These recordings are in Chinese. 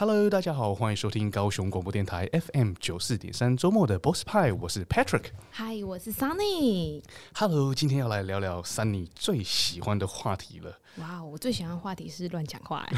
Hello，大家好，欢迎收听高雄广播电台 FM 九四点三周末的 Boss 派，我是 Patrick。Hi，我是 Sunny。Hello，今天要来聊聊 Sunny 最喜欢的话题了。哇，我最喜欢的话题是乱讲话。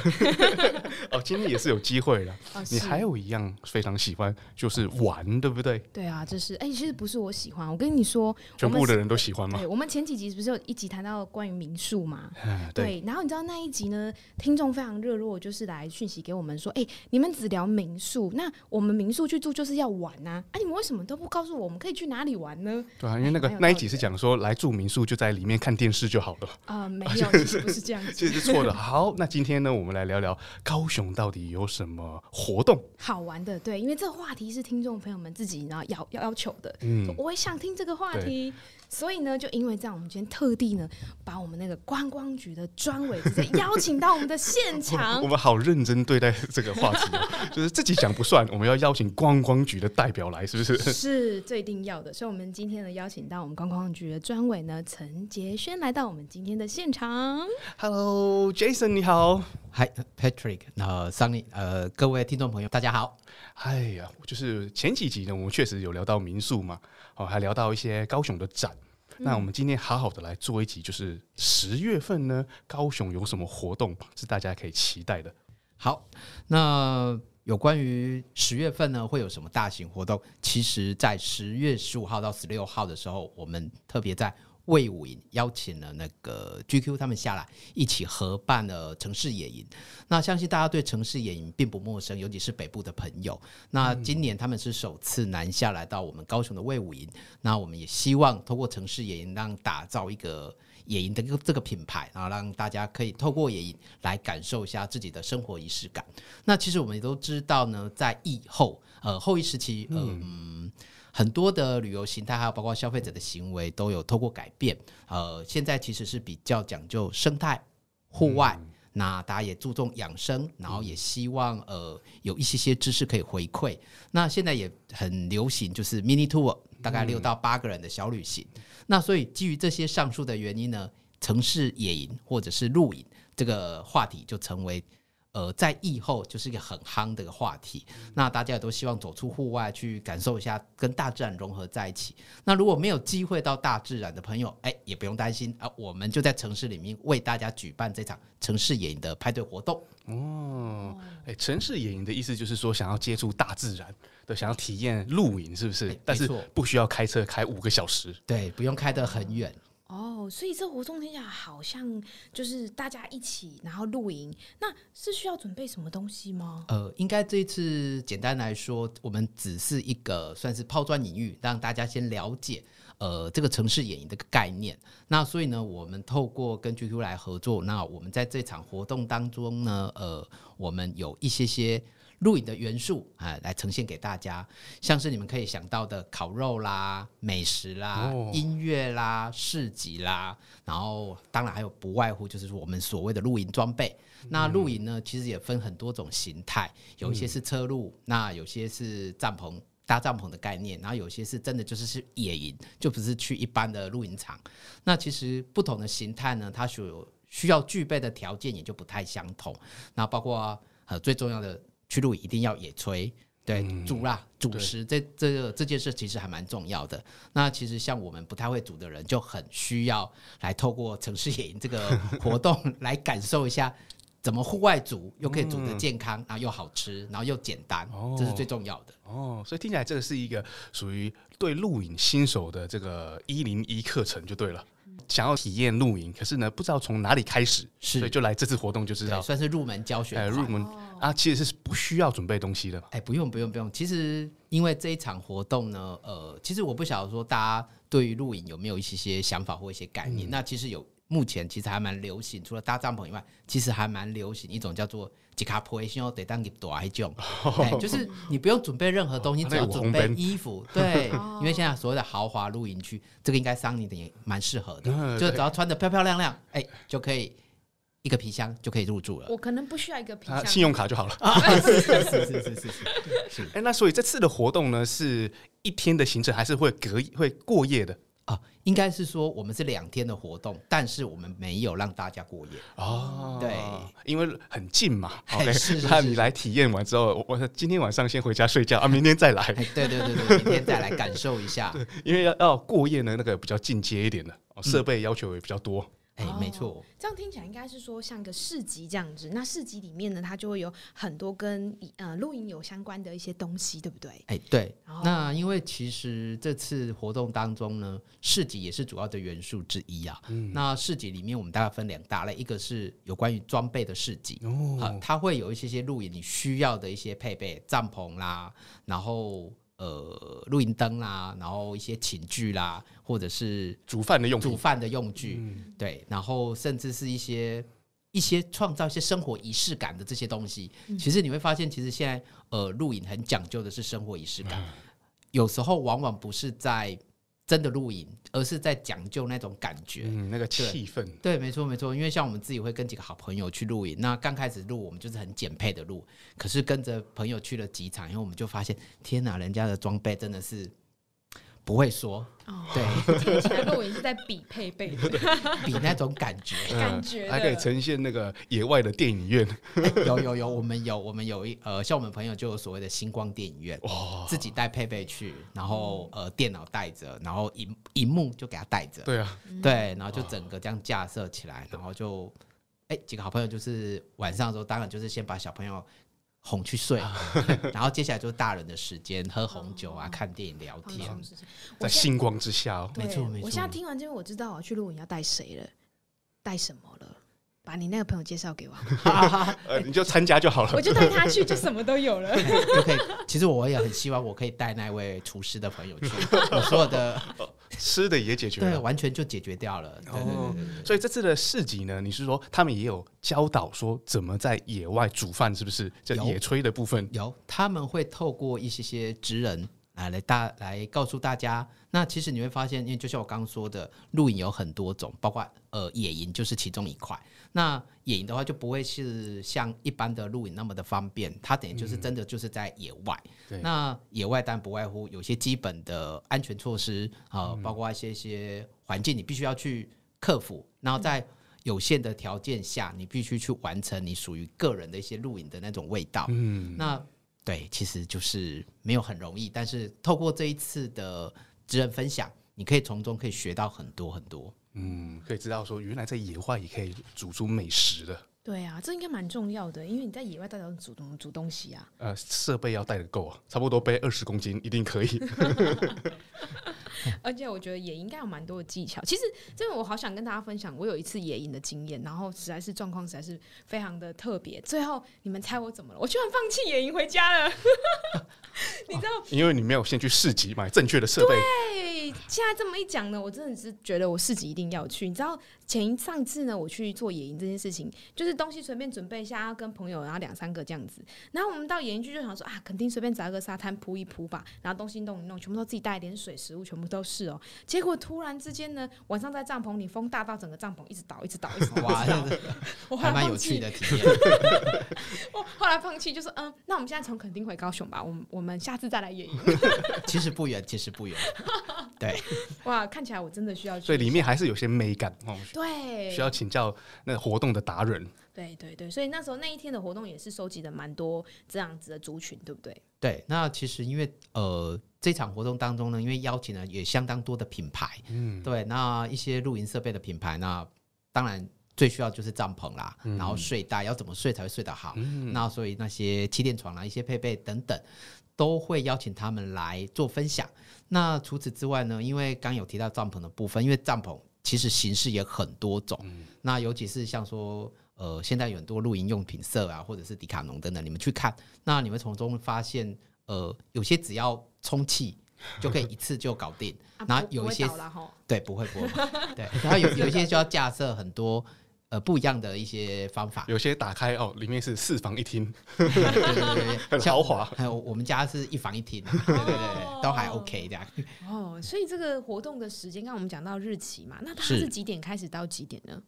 哦，今天也是有机会了。哦、你还有一样非常喜欢，就是玩，对不对？对啊，就是哎、欸，其实不是我喜欢，我跟你说，全部的人都喜欢吗？对，我们前几集不是有一集谈到关于民宿嘛？对，对。然后你知道那一集呢，听众非常热络，就是来讯息给我们说，哎、欸，你们只聊民宿，那我们民宿去住就是要玩呐、啊，啊，你们为什么都不告诉我们可以去哪里玩呢？对啊，因为那个那一集是讲说来住民宿就在里面看电视就好了。啊、呃，没有，其实不是这样子，其实是错的。好，那今天呢，我们来聊聊高雄到底有什么活动好玩的？对，因为这个话题是听众朋友们自己呢要要要求的。嗯，我也想听这个话题，所以呢，就因为这样，我们今天特地呢，把我们那个观光局的专委直接邀请到我们的现 场。我，我们好认真对待这个话题，就是自己讲不算，我们要邀请观光局的代表来，是不是？是，最一定要的。所以，我们今天呢，邀请到我们观光局的专委呢，陈杰轩来到我们今天的现场。Hello。Jason 你好，Hi Patrick，呃，Sunny，呃，各位听众朋友，大家好。哎呀，就是前几集呢，我们确实有聊到民宿嘛，哦，还聊到一些高雄的展。嗯、那我们今天好好的来做一集，就是十月份呢，高雄有什么活动是大家可以期待的？好，那有关于十月份呢会有什么大型活动？其实，在十月十五号到十六号的时候，我们特别在。卫武营邀请了那个 GQ 他们下来一起合办了城市野营。那相信大家对城市野营并不陌生，尤其是北部的朋友。那今年他们是首次南下来到我们高雄的魏武营。那我们也希望通过城市野营，让打造一个野营的这个品牌，然后让大家可以透过野营来感受一下自己的生活仪式感。那其实我们也都知道呢，在疫后呃后疫时期，呃、嗯。嗯很多的旅游形态，还有包括消费者的行为，都有透过改变。呃，现在其实是比较讲究生态、户外，嗯、那大家也注重养生，然后也希望呃有一些些知识可以回馈。那现在也很流行，就是 mini tour，大概六到八个人的小旅行。嗯、那所以基于这些上述的原因呢，城市野营或者是露营这个话题就成为。呃，在疫后就是一个很夯的一个话题，那大家也都希望走出户外去感受一下，跟大自然融合在一起。那如果没有机会到大自然的朋友，哎，也不用担心啊，我们就在城市里面为大家举办这场城市野营的派对活动。哦，哎，城市野营的意思就是说，想要接触大自然对，想要体验露营，是不是？但是不需要开车开五个小时，对，不用开得很远。哦，所以这活动听起来好像就是大家一起，然后露营，那是需要准备什么东西吗？呃，应该这次简单来说，我们只是一个算是抛砖引玉，让大家先了解呃这个城市野营这个概念。那所以呢，我们透过跟 GQ 来合作，那我们在这场活动当中呢，呃，我们有一些些。露营的元素啊，来呈现给大家，像是你们可以想到的烤肉啦、美食啦、哦、音乐啦、市集啦，然后当然还有不外乎就是我们所谓的露营装备。嗯、那露营呢，其实也分很多种形态，有一些是车露，嗯、那有些是帐篷搭帐篷的概念，然后有些是真的就是是野营，就不是去一般的露营场。那其实不同的形态呢，它所需要具备的条件也就不太相同。那包括呃最重要的。去露营一定要野炊，对，嗯、煮啦，煮食，这这个这件事其实还蛮重要的。那其实像我们不太会煮的人，就很需要来透过城市野营这个 活动来感受一下，怎么户外煮又可以煮的健康，嗯、然后又好吃，然后又简单，哦、这是最重要的。哦，所以听起来这个是一个属于对露营新手的这个一零一课程就对了。想要体验露营，可是呢，不知道从哪里开始，是所以就来这次活动就知道，算是入门教学。哎，入门啊，其实是不需要准备东西的。哎，不用不用不用。其实因为这一场活动呢，呃，其实我不晓得说大家对于露营有没有一些些想法或一些概念。嗯、那其实有，目前其实还蛮流行，除了搭帐篷以外，其实还蛮流行一种叫做。吉卡坡先要得当给多一种，就是你不用准备任何东西，只要准备衣服。对，因为现在所谓的豪华露营区，这个应该 Sunny 的也蛮适合的，就只要穿的漂漂亮亮，哎，就可以一个皮箱就可以入住了。我可能不需要一个皮箱，信用卡就好了。是是是是是是。哎，那所以这次的活动呢，是一天的行程，还是会隔会过夜的？啊，应该是说我们是两天的活动，但是我们没有让大家过夜哦。对，因为很近嘛。是，是，是。那你来体验完之后，我今天晚上先回家睡觉啊，明天再来。对对对对，明天再来感受一下。对，因为要要过夜呢，那个比较进阶一点的，设备要求也比较多。嗯哎、欸，没错、哦，这样听起来应该是说像一个市集这样子。那市集里面呢，它就会有很多跟呃露营有相关的一些东西，对不对？哎、欸，对。那因为其实这次活动当中呢，市集也是主要的元素之一啊。嗯、那市集里面我们大概分两大类，一个是有关于装备的市集，哦、呃，它会有一些些露营你需要的一些配备，帐篷啦，然后。呃，录音灯啦，然后一些寝具啦，或者是煮饭的用煮饭的用具，嗯、对，然后甚至是一些一些创造一些生活仪式感的这些东西。嗯、其实你会发现，其实现在呃，录影很讲究的是生活仪式感，嗯、有时候往往不是在。真的露营，而是在讲究那种感觉，嗯，那个气氛。对，没错，没错。因为像我们自己会跟几个好朋友去露营，那刚开始录我们就是很简配的录，可是跟着朋友去了几场，因为我们就发现，天哪，人家的装备真的是。不会说，哦、对，听起来露营是在比配备的，比那种感觉，感觉还可以呈现那个野外的电影院。欸、有有有，我们有我们有一呃，像我们朋友就有所谓的星光电影院，哇，自己带配备去，然后呃电脑带着，然后荧荧幕就给他带着，对啊，对，然后就整个这样架设起来，然后就哎、欸、几个好朋友就是晚上的时候，当然就是先把小朋友。哄去睡，然后接下来就是大人的时间，喝红酒啊，看电影、聊天，在星光之下哦。没错没错。我现在听完之后，我知道我去露营要带谁了，带什么了，把你那个朋友介绍给我。呃，你就参加就好了。我就带他去，就什么都有了。就可以。其实我也很希望我可以带那位厨师的朋友去，我所有的。吃的也解决了，对，完全就解决掉了。对对对对对对。所以这次的市集呢，你是说他们也有教导说怎么在野外煮饭，是不是？这野炊的部分有，他们会透过一些些职人来来大来告诉大家。那其实你会发现，因为就像我刚刚说的，露营有很多种，包括呃野营就是其中一块。那野营的话就不会是像一般的露营那么的方便，它等于就是真的就是在野外。嗯、那野外但不外乎有些基本的安全措施啊、呃，包括一些一些环境你必须要去克服。然后在有限的条件下，你必须去完成你属于个人的一些露营的那种味道。嗯，那对，其实就是没有很容易，但是透过这一次的职人分享，你可以从中可以学到很多很多。嗯，可以知道说，原来在野外也可以煮出美食的。对啊，这应该蛮重要的，因为你在野外到底要煮怎么煮东西啊？呃，设备要带得够啊，差不多背二十公斤一定可以。而且我觉得野营应该有蛮多的技巧。其实，真的我好想跟大家分享，我有一次野营的经验，然后实在是状况实在是非常的特别。最后，你们猜我怎么了？我居然放弃野营回家了。你知道、哦，因为你没有先去市集买正确的设备。对，现在这么一讲呢，我真的是觉得我市集一定要去。你知道，前一上次呢，我去做野营这件事情，就是东西随便准备一下，跟朋友然后两三个这样子。然后我们到野营区就想说啊，肯定随便找一个沙滩铺一铺吧，然后东西弄一弄，全部都自己带一点水、食物，全部都是哦。结果突然之间呢，晚上在帐篷里风大到整个帐篷一直倒，一直倒，一直倒。哇，我还蛮有趣的 体验。我后来放弃，就是嗯，那我们现在从垦丁回高雄吧，我们我们下次再来野营。其实不远，其实不远。对，哇，看起来我真的需要去。所以里面还是有些美感哦。对，需要请教那活动的达人。对对对，所以那时候那一天的活动也是收集的蛮多这样子的族群，对不对？对，那其实因为呃这场活动当中呢，因为邀请了也相当多的品牌，嗯，对，那一些露营设备的品牌，那当然最需要就是帐篷啦，嗯、然后睡袋要怎么睡才会睡得好，嗯、那所以那些气垫床啦、一些配备等等，都会邀请他们来做分享。那除此之外呢，因为刚有提到帐篷的部分，因为帐篷其实形式也很多种，嗯、那尤其是像说。呃，现在有很多露营用品社啊，或者是迪卡侬等等，你们去看，那你们从中发现，呃，有些只要充气 就可以一次就搞定，啊、然后有一些对不会不会，对，然后有有一些就要架设很多呃不一样的一些方法，有些打开哦，里面是四房一厅，对对对，很豪华，还有我们家是一房一厅，对对对，都还 OK 这样。哦，所以这个活动的时间，刚刚我们讲到日期嘛，那它是。几点开始到几点呢？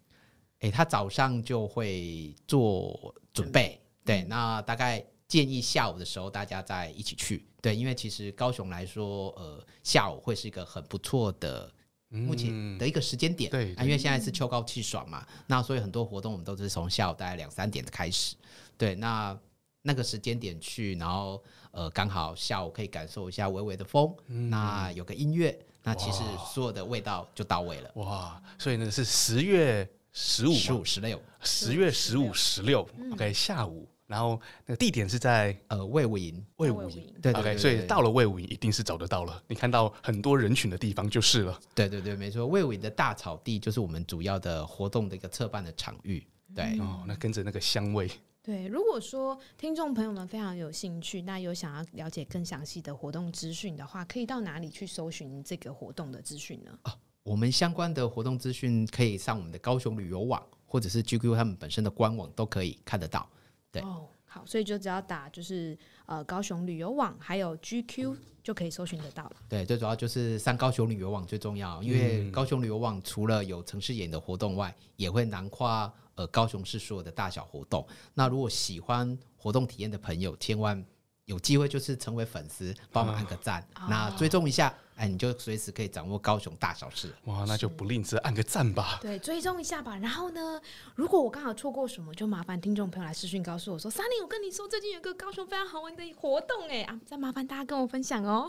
哎、欸，他早上就会做准备，对，那大概建议下午的时候大家再一起去，对，因为其实高雄来说，呃，下午会是一个很不错的目前的一个时间点。对，因为现在是秋高气爽嘛，那所以很多活动我们都是从下午大概两三点开始。对，那那个时间点去，然后呃刚好下午可以感受一下微微的风，那有个音乐，那其实所有的味道就到位了。哇，所以呢是十月十五、十五、十六，十月十五、十六，OK 下午。然后那个地点是在呃魏武营，魏武营，对，对，对，对，，OK，所以到了魏武营一定是找得到了。你看到很多人群的地方就是了。对对对，没错，魏武营的大草地就是我们主要的活动的一个策办的场域。对哦，那跟着那个香味。对，如果说听众朋友们非常有兴趣，那有想要了解更详细的活动资讯的话，可以到哪里去搜寻这个活动的资讯呢？啊，我们相关的活动资讯可以上我们的高雄旅游网，或者是 GQ 他们本身的官网都可以看得到。对哦，好，所以就只要打就是呃高雄旅游网还有 GQ 就可以搜寻得到了。对，最主要就是上高雄旅游网最重要，因为高雄旅游网除了有城市演的活动外，也会囊括呃高雄市所有的大小活动。那如果喜欢活动体验的朋友，千万有机会就是成为粉丝，帮忙按个赞，哦、那追踪一下。哎，你就随时可以掌握高雄大小事。哇，那就不吝啬按个赞吧。对，追踪一下吧。然后呢，如果我刚好错过什么，就麻烦听众朋友来私讯告诉我说，Sunny，我跟你说，最近有个高雄非常好玩的活动，哎啊，再麻烦大家跟我分享哦。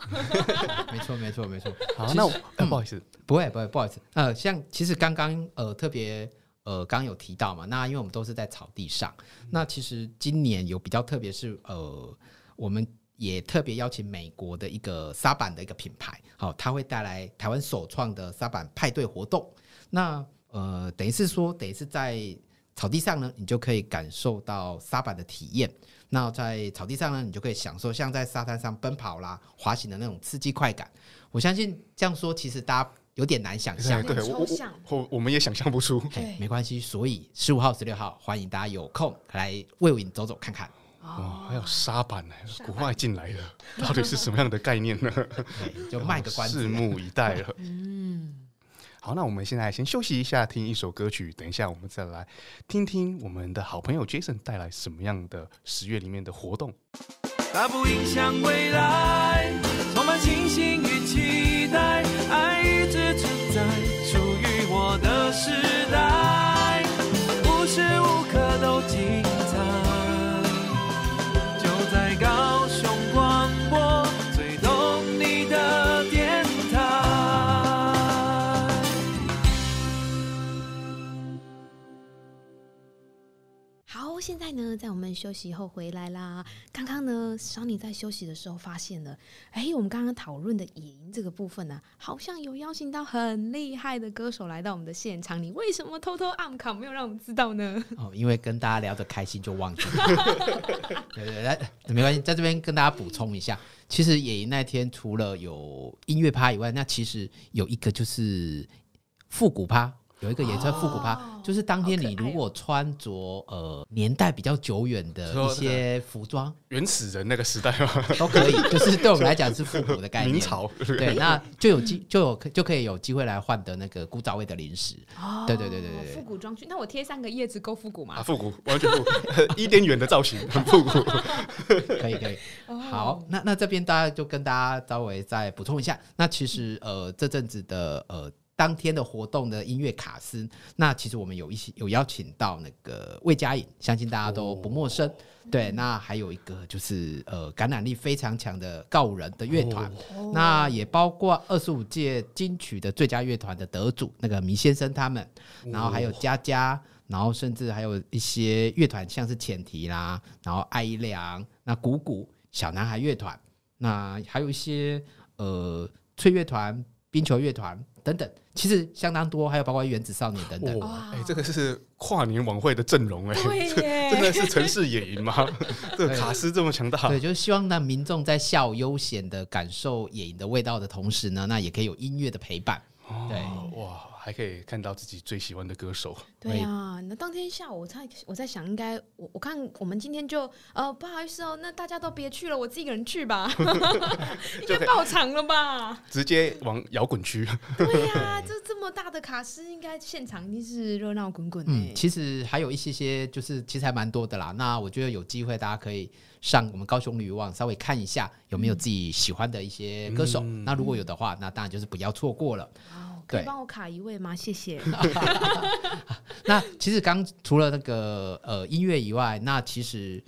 没错，没错，没错。好，那我、嗯、不好意思，不会，不会，不好意思。呃，像其实刚刚呃特别呃刚有提到嘛，那因为我们都是在草地上，嗯、那其实今年有比较特别是呃我们。也特别邀请美国的一个沙板的一个品牌，好，它会带来台湾首创的沙板派对活动。那呃，等于是说，等于是在草地上呢，你就可以感受到沙板的体验。那在草地上呢，你就可以享受像在沙滩上奔跑啦、滑行的那种刺激快感。我相信这样说，其实大家有点难想象，对，我我我们也想象不出。对，没关系。所以十五号、十六号，欢迎大家有空来魏武营走走看看。哦，还有沙板呢，古话进来的，到底是什么样的概念呢？就卖个关子，拭目以待了。嗯，好，那我们现在先休息一下，听一首歌曲。等一下，我们再来听听我们的好朋友 Jason 带来什么样的十月里面的活动。它不影响未来，充满信心与期待，爱一直存在，属于我的时代，现在呢，在我们休息后回来啦。刚刚呢小李在休息的时候发现了，哎，我们刚刚讨论的野营这个部分呢、啊，好像有邀请到很厉害的歌手来到我们的现场。你为什么偷偷暗卡没有让我们知道呢？哦，因为跟大家聊得开心就忘记了。对 对，来，没关系，在这边跟大家补充一下，其实野营那天除了有音乐趴以外，那其实有一个就是复古趴。有一个也叫复古趴，哦、就是当天你如果穿着呃年代比较久远的一些服装，原始人那个时代嘛，都可以，就是对我们来讲是复古的概念。明朝对，那就有机就有就可以有机会来换得那个古早味的零食。哦，对对对对对，复古装具，那我贴三个叶子够复古吗？啊，复古完全不伊甸园的造型很复古，可以可以。好，那那这边大家就跟大家稍微再补充一下，那其实呃这阵子的呃。当天的活动的音乐卡司，那其实我们有一些有邀请到那个魏佳颖，相信大家都不陌生。哦、对，那还有一个就是呃感染力非常强的告五人的乐团，哦、那也包括二十五届金曲的最佳乐团的得主那个迷先生他们，然后还有佳佳，然后甚至还有一些乐团像是浅提啦，然后艾依良，那鼓鼓小男孩乐团，那还有一些呃翠乐团、冰球乐团等等。其实相当多，还有包括原子少年等等。哎，这个是跨年晚会的阵容哎，对 真的是城市野营吗？这个卡斯这么强大。对，就是希望那民众在下午悠闲的感受野营的味道的同时呢，那也可以有音乐的陪伴。对，哇。还可以看到自己最喜欢的歌手。对啊，那当天下午我在我在想，应该我我看我们今天就呃不好意思哦，那大家都别去了，我自己一个人去吧，应该爆场了吧？直接往摇滚区。对呀，这这么大的卡司，应该现场一定是热闹滚滚。嗯，其实还有一些些，就是其实还蛮多的啦。那我觉得有机会大家可以上我们高雄旅游网稍微看一下，有没有自己喜欢的一些歌手。那如果有的话，那当然就是不要错过了。可以帮我卡一位吗？谢谢。那其实刚除了那个呃音乐以外，那其实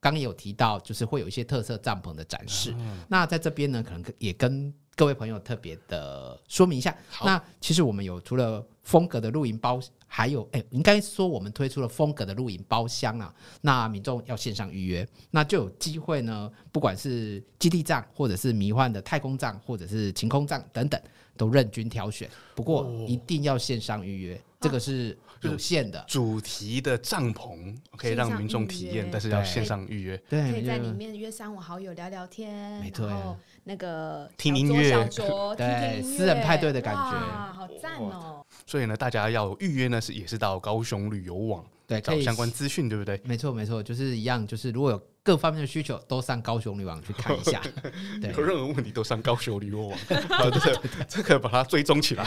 刚有提到，就是会有一些特色帐篷的展示。那在这边呢，可能也跟各位朋友特别的说明一下。那其实我们有除了风格的露营包，还有哎，应该说我们推出了风格的露营包厢啊。那民众要线上预约，那就有机会呢，不管是基地帐，或者是迷幻的太空帐，或者是晴空帐等等，都任君挑选。不过一定要线上预约，这个是有限的。主题的帐篷可以让民众体验，但是要线上预约。对，可以在里面约三五好友聊聊天，没错。那个听音乐，对，私人派对的感觉，哇，好赞哦！所以呢，大家要预约呢，是也是到高雄旅游网对找相关资讯，对不对？没错，没错，就是一样，就是如果有各方面的需求，都上高雄旅游网去看一下。对，有任何问题都上高雄旅游网，好 的，这个把它追踪起来，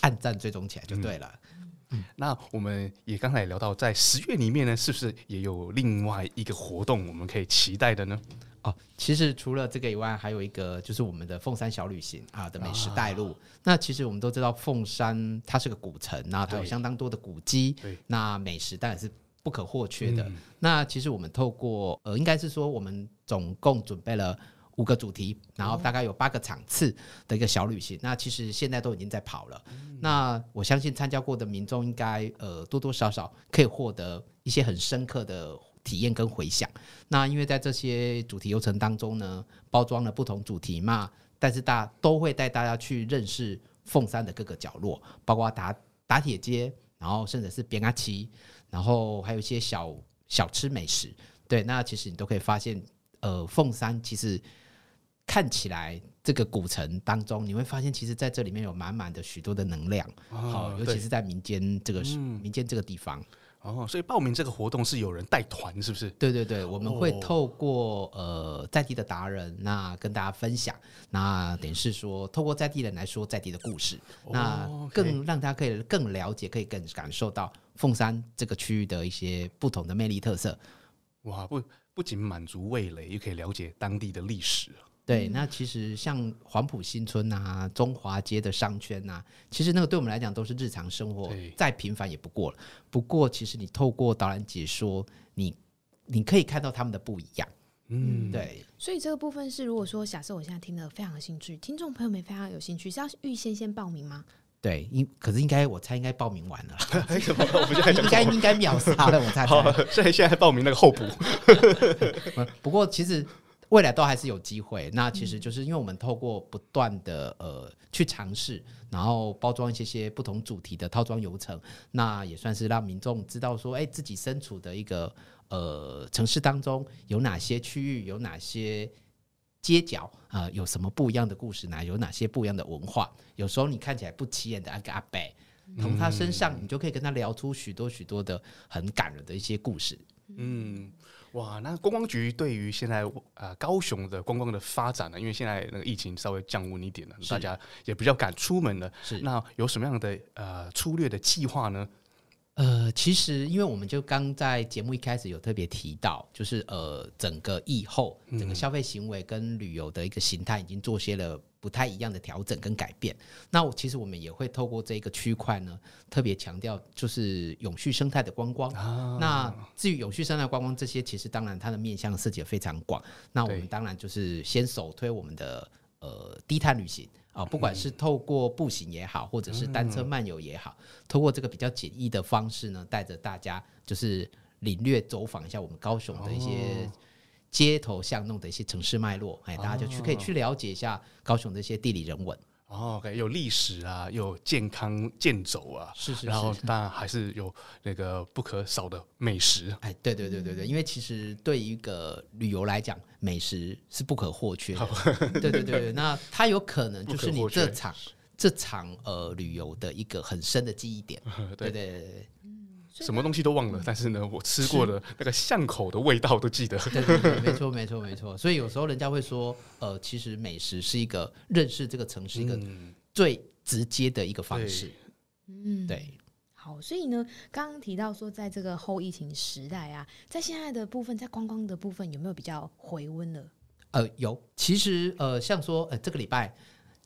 按赞追踪起来就对了。嗯，那我们也刚才也聊到，在十月里面呢，是不是也有另外一个活动我们可以期待的呢？哦，其实除了这个以外，还有一个就是我们的凤山小旅行啊的美食带路。啊、那其实我们都知道，凤山它是个古城，那它有相当多的古迹，那美食当然是不可或缺的。嗯、那其实我们透过呃，应该是说我们总共准备了五个主题，然后大概有八个场次的一个小旅行。哦、那其实现在都已经在跑了。嗯、那我相信参加过的民众应该呃多多少少可以获得一些很深刻的。体验跟回响，那因为在这些主题游程当中呢，包装了不同主题嘛，但是大都会带大家去认识凤山的各个角落，包括打打铁街，然后甚至是扁阿奇，然后还有一些小小吃美食。对，那其实你都可以发现，呃，凤山其实看起来这个古城当中，你会发现，其实在这里面有满满的许多的能量，好、哦，尤其是在民间这个、嗯、民间这个地方。哦，所以报名这个活动是有人带团，是不是？对对对，我们会透过、哦、呃在地的达人，那跟大家分享，那等于是说透过在地人来说在地的故事，哦、那更让大家可以更了解，可以更感受到凤山这个区域的一些不同的魅力特色。哇，不不仅满足味蕾，也可以了解当地的历史。对，那其实像黄埔新村啊、中华街的商圈啊，其实那个对我们来讲都是日常生活，再平凡也不过了。不过，其实你透过导览解说，你你可以看到他们的不一样。嗯，对。所以这个部分是，如果说假设我现在听得非常有兴趣，听众朋友们非常有兴趣，是要预先先报名吗？对，应可是应该我猜应该报名完了，应该应该秒杀了，我猜。好，所以现在报名那个候补。不过其实。未来都还是有机会，那其实就是因为我们透过不断的呃去尝试，然后包装一些些不同主题的套装游程，那也算是让民众知道说，哎，自己身处的一个呃城市当中有哪些区域，有哪些街角啊、呃，有什么不一样的故事呢？有哪些不一样的文化？有时候你看起来不起眼的那个阿伯，从他身上你就可以跟他聊出许多许多的很感人的一些故事。嗯。哇，那观光局对于现在啊、呃、高雄的观光的发展呢？因为现在那个疫情稍微降温一点了，大家也比较敢出门了。是，那有什么样的呃粗略的计划呢？呃，其实因为我们就刚在节目一开始有特别提到，就是呃整个疫后整个消费行为跟旅游的一个形态已经做些了。不太一样的调整跟改变，那我其实我们也会透过这个区块呢，特别强调就是永续生态的观光。啊、那至于永续生态观光这些，其实当然它的面向设计也非常广。那我们当然就是先首推我们的呃低碳旅行啊，不管是透过步行也好，或者是单车漫游也好，透过这个比较简易的方式呢，带着大家就是领略走访一下我们高雄的一些。街头巷弄的一些城市脉络，哎，大家就去可以去了解一下高雄的一些地理人文。哦有历史啊，有健康健走啊，是是是，然后当然还是有那个不可少的美食。哎，对对对对对，因为其实对一个旅游来讲，美食是不可或缺的。对对对，那它有可能就是你这场这场呃旅游的一个很深的记忆点。对对对。什么东西都忘了，但是呢，我吃过的那个巷口的味道都记得。对对对，没错没错没错。所以有时候人家会说，呃，其实美食是一个认识这个城市一个最直接的一个方式。嗯，对。好，所以呢，刚刚提到说，在这个后疫情时代啊，在现在的部分，在观光的部分，有没有比较回温了？呃，有。其实呃，像说呃，这个礼拜。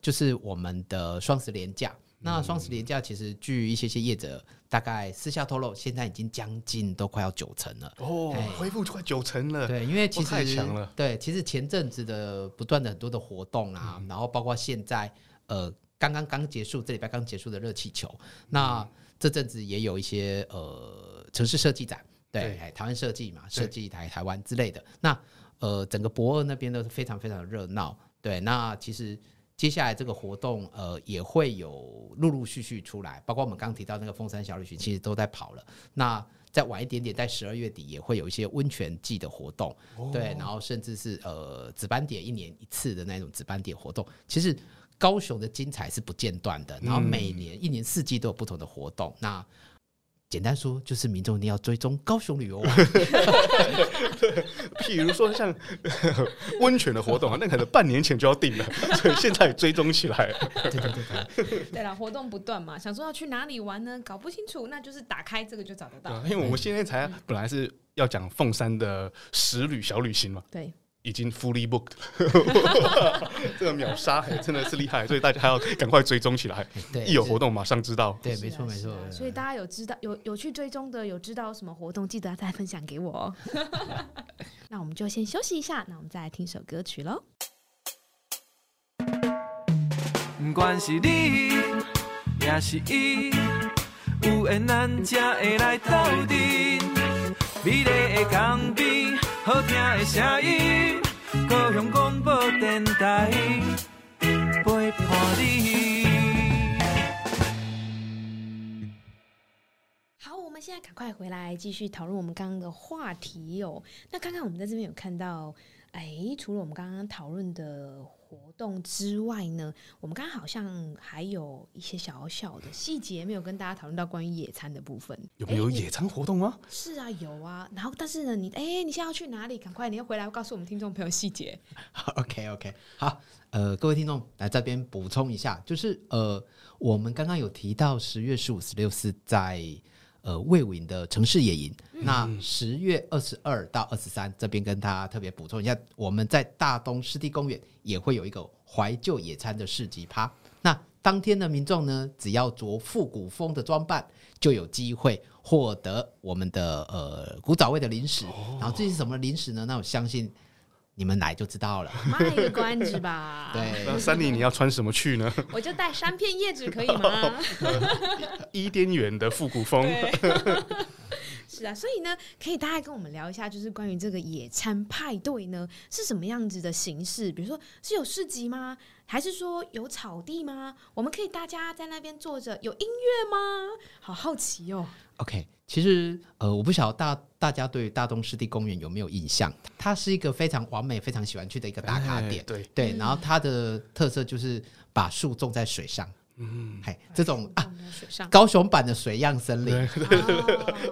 就是我们的双十连假。那双十连假其实据一些些业者大概私下透露，现在已经将近都快要九成了哦，恢复快九成了。对，因为其实太强了。对，其实前阵子的不断的很多的活动啊，嗯、然后包括现在呃刚刚刚结束这礼拜刚结束的热气球，嗯、那这阵子也有一些呃城市设计展，对，对台湾设计嘛，设计台台湾之类的。那呃整个博二那边都是非常非常的热闹。对，那其实。接下来这个活动，呃，也会有陆陆续续出来，包括我们刚刚提到那个凤山小旅行，其实都在跑了。那再晚一点点，在十二月底也会有一些温泉季的活动，哦、对，然后甚至是呃紫斑点一年一次的那种紫斑点活动。其实高雄的精彩是不间断的，然后每年一年四季都有不同的活动。嗯、那简单说，就是民众一定要追踪高雄旅游网。譬如说像 温泉的活动啊，那可能半年前就要定了，所以现在追踪起来。对对对对。对了，活动不断嘛，想说要去哪里玩呢？搞不清楚，那就是打开这个就找得到。因为我们现在才本来是要讲凤山的十旅小旅行嘛。对。已经 fully booked，这个秒杀真的是厉害，所以大家还要赶快追踪起来。对，一有活动马上知道。对，没错没错。所以大家有知道有有去追踪的，有知道有什么活动，记得再分享给我哦。那我们就先休息一下，那我们再来听首歌曲喽。不管是你，也是伊，有缘咱才会来斗阵，美丽的港边。好听的声音，高雄广播电台陪伴你。好，我们现在赶快回来继续讨论我们刚刚的话题哦。那刚刚我们在这边有看到，哎，除了我们刚刚讨论的。活动之外呢，我们刚刚好像还有一些小小的细节没有跟大家讨论到关于野餐的部分。有没有野餐活动吗？是啊，有啊。然后，但是呢，你哎，你现在要去哪里？赶快，你要回来告诉我们听众朋友细节。OK，OK，好，呃，各位听众来这边补充一下，就是呃，我们刚刚有提到十月十五、十六是在。呃，魏武营的城市野营，嗯、那十月二十二到二十三，这边跟大家特别补充一下，我们在大东湿地公园也会有一个怀旧野餐的市集趴。那当天的民众呢，只要着复古风的装扮，就有机会获得我们的呃古早味的零食。哦、然后这是什么零食呢？那我相信。你们来就知道了，卖个关子吧。对，那三妮你要穿什么去呢？我就带三片叶子可以吗？伊甸园的复古风。是啊，所以呢，可以大概跟我们聊一下，就是关于这个野餐派对呢，是什么样子的形式？比如说是有市集吗？还是说有草地吗？我们可以大家在那边坐着，有音乐吗？好好奇哦。OK，其实呃，我不晓得大大家对大东湿地公园有没有印象？它是一个非常完美、非常喜欢去的一个打卡点。哎、对对，然后它的特色就是把树种在水上。嗯，嘿，这种啊，高雄版的水漾森林。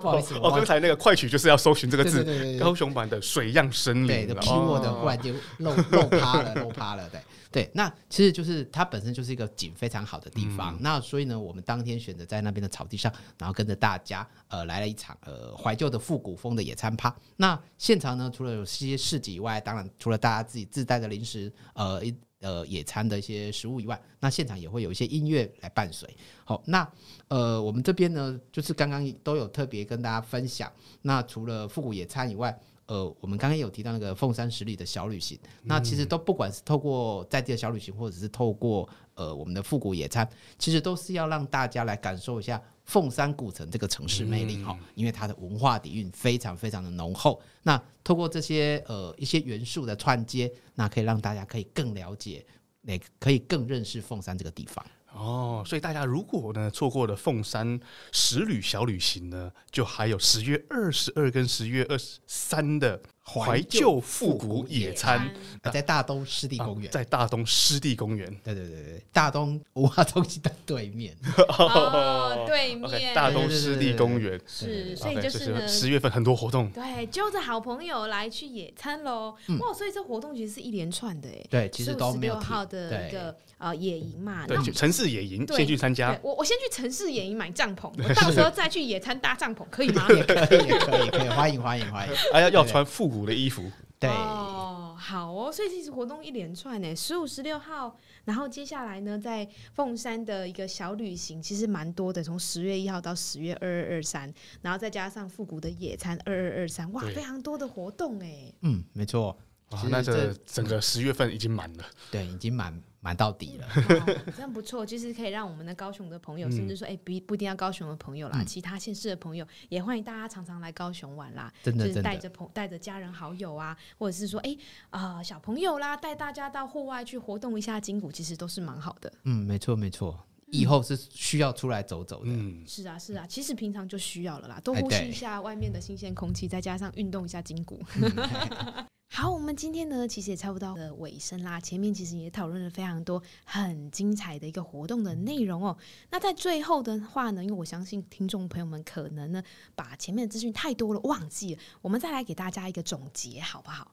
不好意思，哦，刚才那个快曲就是要搜寻这个字，高雄版的水漾森林。对的，批我的忽然就漏漏趴了，漏趴了，对。对，那其实就是它本身就是一个景非常好的地方。嗯、那所以呢，我们当天选择在那边的草地上，然后跟着大家呃来了一场呃怀旧的复古风的野餐趴。那现场呢，除了有些市集以外，当然除了大家自己自带的零食，呃一呃野餐的一些食物以外，那现场也会有一些音乐来伴随。好，那呃我们这边呢，就是刚刚都有特别跟大家分享。那除了复古野餐以外，呃，我们刚刚有提到那个凤山十里的小旅行，那其实都不管是透过在地的小旅行，或者是透过呃我们的复古野餐，其实都是要让大家来感受一下凤山古城这个城市魅力哈，因为它的文化底蕴非常非常的浓厚。那透过这些呃一些元素的串接，那可以让大家可以更了解，也可以更认识凤山这个地方。哦，所以大家如果呢错过了凤山十旅小旅行呢，就还有十月二十二跟十月二十三的。怀旧复古野餐，在大东湿地公园，在大东湿地公园，对对对对，大东文化中心的 对面，哦，对面，大东湿地公园。是，所以就是十月份很多活动，对，揪着好朋友来去野餐喽，哇，所以这活动其实是一连串的哎，对，其实都没六号的一个呃野营嘛，对，城市野营先去参加，我我先去城市野营买帐篷，我到时候再去野餐搭帐篷，可以吗？也可以，也可以，可以，欢迎欢迎欢迎，哎呀，要穿复古。的衣服，对，哦好哦，所以其实活动一连串呢，十五、十六号，然后接下来呢，在凤山的一个小旅行，其实蛮多的，从十月一号到十月二二二三，然后再加上复古的野餐二二二三，哇，非常多的活动哎。嗯，没错。哇，那这整个十月份已经满了，对，已经满满到底了，这样不错，就是可以让我们的高雄的朋友，嗯、甚至说，哎、欸，不不一定要高雄的朋友啦，嗯、其他县市的朋友也欢迎大家常常来高雄玩啦，真的，就是带着朋带着家人好友啊，或者是说，哎、欸，啊、呃，小朋友啦，带大家到户外去活动一下筋骨，其实都是蛮好的。嗯，没错没错，以后是需要出来走走的。嗯，是啊是啊，其实平常就需要了啦，多呼吸一下外面的新鲜空气，再加上运动一下筋骨。嗯 好，我们今天呢，其实也差不多的尾声啦。前面其实也讨论了非常多很精彩的一个活动的内容哦。那在最后的话呢，因为我相信听众朋友们可能呢，把前面的资讯太多了忘记了，我们再来给大家一个总结，好不好？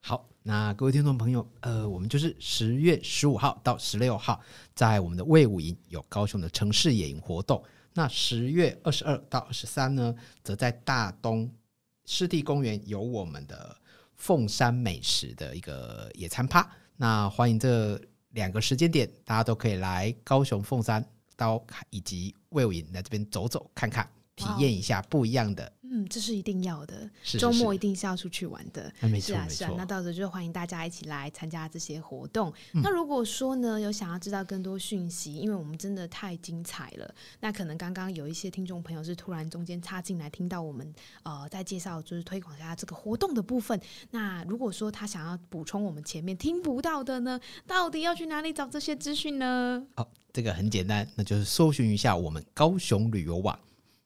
好，那各位听众朋友，呃，我们就是十月十五号到十六号，在我们的魏武营有高雄的城市野营活动。那十月二十二到二十三呢，则在大东湿地公园有我们的。凤山美食的一个野餐趴，那欢迎这两个时间点，大家都可以来高雄凤山到以及魏武营来这边走走看看，体验一下不一样的。嗯，这是一定要的，周末一定是要出去玩的。是啊，是啊。那到时候就欢迎大家一起来参加这些活动。嗯。那如果说呢，有想要知道更多讯息，因为我们真的太精彩了，那可能刚刚有一些听众朋友是突然中间插进来听到我们呃在介绍，就是推广一下这个活动的部分。那如果说他想要补充我们前面听不到的呢，到底要去哪里找这些资讯呢？哦，这个很简单，那就是搜寻一下我们高雄旅游网。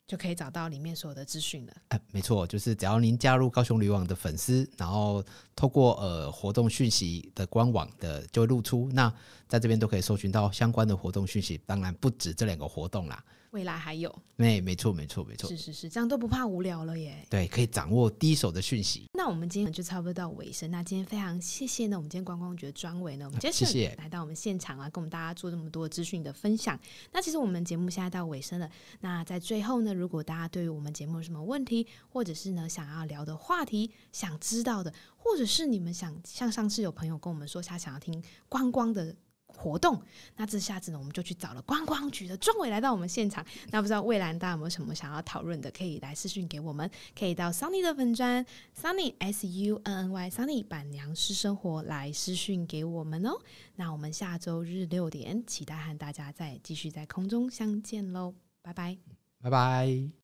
就可以找到里面所有的资讯了。哎，没错，就是只要您加入高雄旅网的粉丝，然后透过呃活动讯息的官网的就会露出，那在这边都可以搜寻到相关的活动讯息。当然不止这两个活动啦。未来还有，没没错没错没错，是是是，这样都不怕无聊了耶。对，可以掌握第一手的讯息。那我们今天就差不多到尾声。那今天非常谢谢呢，我们今天观光局的专委呢，我们接着来到我们现场啊，跟我们大家做这么多资讯的分享。那其实我们节目现在到尾声了。那在最后呢，如果大家对于我们节目有什么问题，或者是呢想要聊的话题，想知道的，或者是你们想像上次有朋友跟我们说他想要听观光的。活动，那这下子呢，我们就去找了观光局的专委来到我们现场。那不知道蔚蓝大家有没有什么想要讨论的，可以来私讯给我们，可以到 Sunny 的粉专 Sunny S U N N Y Sunny 板娘私生活来私讯给我们哦。那我们下周日六点，期待和大家再继续在空中相见喽，拜拜，拜拜。